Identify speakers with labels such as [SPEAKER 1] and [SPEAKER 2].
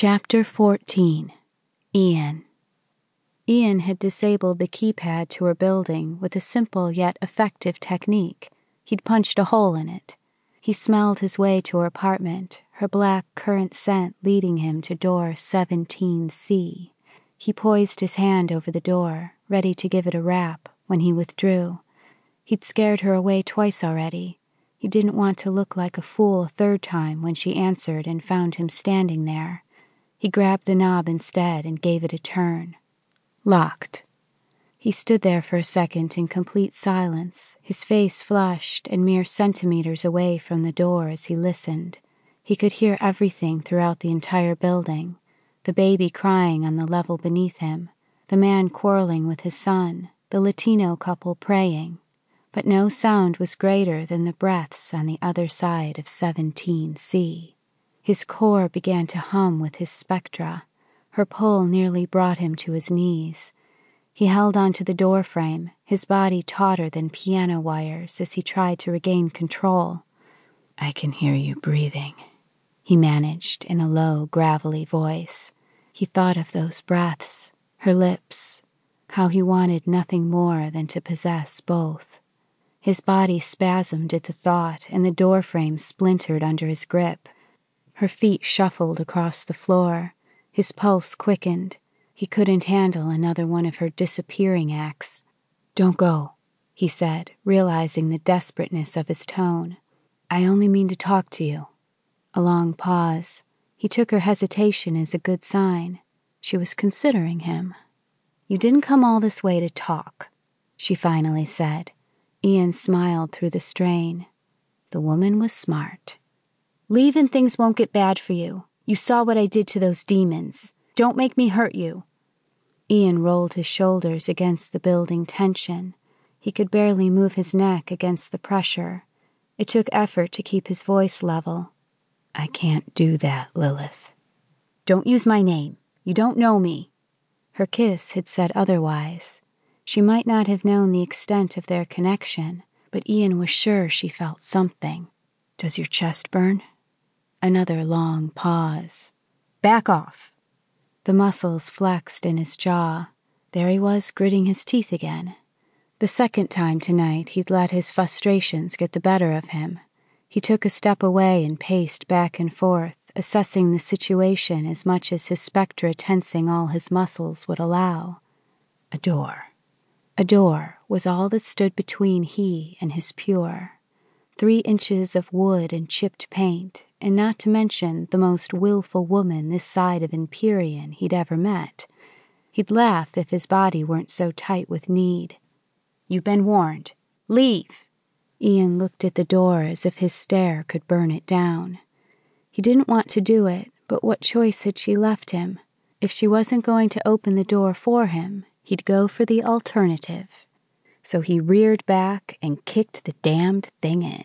[SPEAKER 1] Chapter 14 Iain Iain had disabled the keypad to her building with a simple yet effective technique. He'd punched a hole in it. He smelled his way to her apartment, her black currant scent leading him to door 17C. He poised his hand over the door, ready to give it a rap, when he withdrew. He'd scared her away twice already. He didn't want to look like a fool a third time when she answered and found him standing there. He grabbed the knob instead and gave it a turn. Locked. He stood there for a second in complete silence, his face flushed and mere centimeters away from the door as he listened. He could hear everything throughout the entire building the baby crying on the level beneath him, the man quarreling with his son, the Latino couple praying. But no sound was greater than the breaths on the other side of 17C. His core began to hum with his spectra. Her pull nearly brought him to his knees. He held onto the door frame, his body tauter than piano wires as he tried to regain control. I can hear you breathing, he managed in a low, gravelly voice. He thought of those breaths, her lips, how he wanted nothing more than to possess both. His body spasmed at the thought, and the doorframe splintered under his grip. Her feet shuffled across the floor. His pulse quickened. He couldn't handle another one of her disappearing acts. Don't go, he said, realizing the desperateness of his tone. I only mean to talk to you. A long pause. He took her hesitation as a good sign. She was considering him. You didn't come all this way to talk, she finally said. Iain smiled through the strain. The woman was smart. Leave and things won't get bad for you. You saw what I did to those demons. Don't make me hurt you. Iain rolled his shoulders against the building tension. He could barely move his neck against the pressure. It took effort to keep his voice level. I can't do that, Lilith. Don't use my name. You don't know me. Her kiss had said otherwise. She might not have known the extent of their connection, but Iain was sure she felt something. Does your chest burn? Another long pause. Back off. The muscles flexed in his jaw. There he was, gritting his teeth again. The second time tonight, he'd let his frustrations get the better of him. He took a step away and paced back and forth, assessing the situation as much as his spectra tensing all his muscles would allow. A door. A door was all that stood between he and his pure three inches of wood and chipped paint, and not to mention the most willful woman this side of Empyrean he'd ever met. He'd laugh if his body weren't so tight with need. You've been warned. Leave! Iain looked at the door as if his stare could burn it down. He didn't want to do it, but what choice had she left him? If she wasn't going to open the door for him, he'd go for the alternative so he reared back and kicked the damned thing in.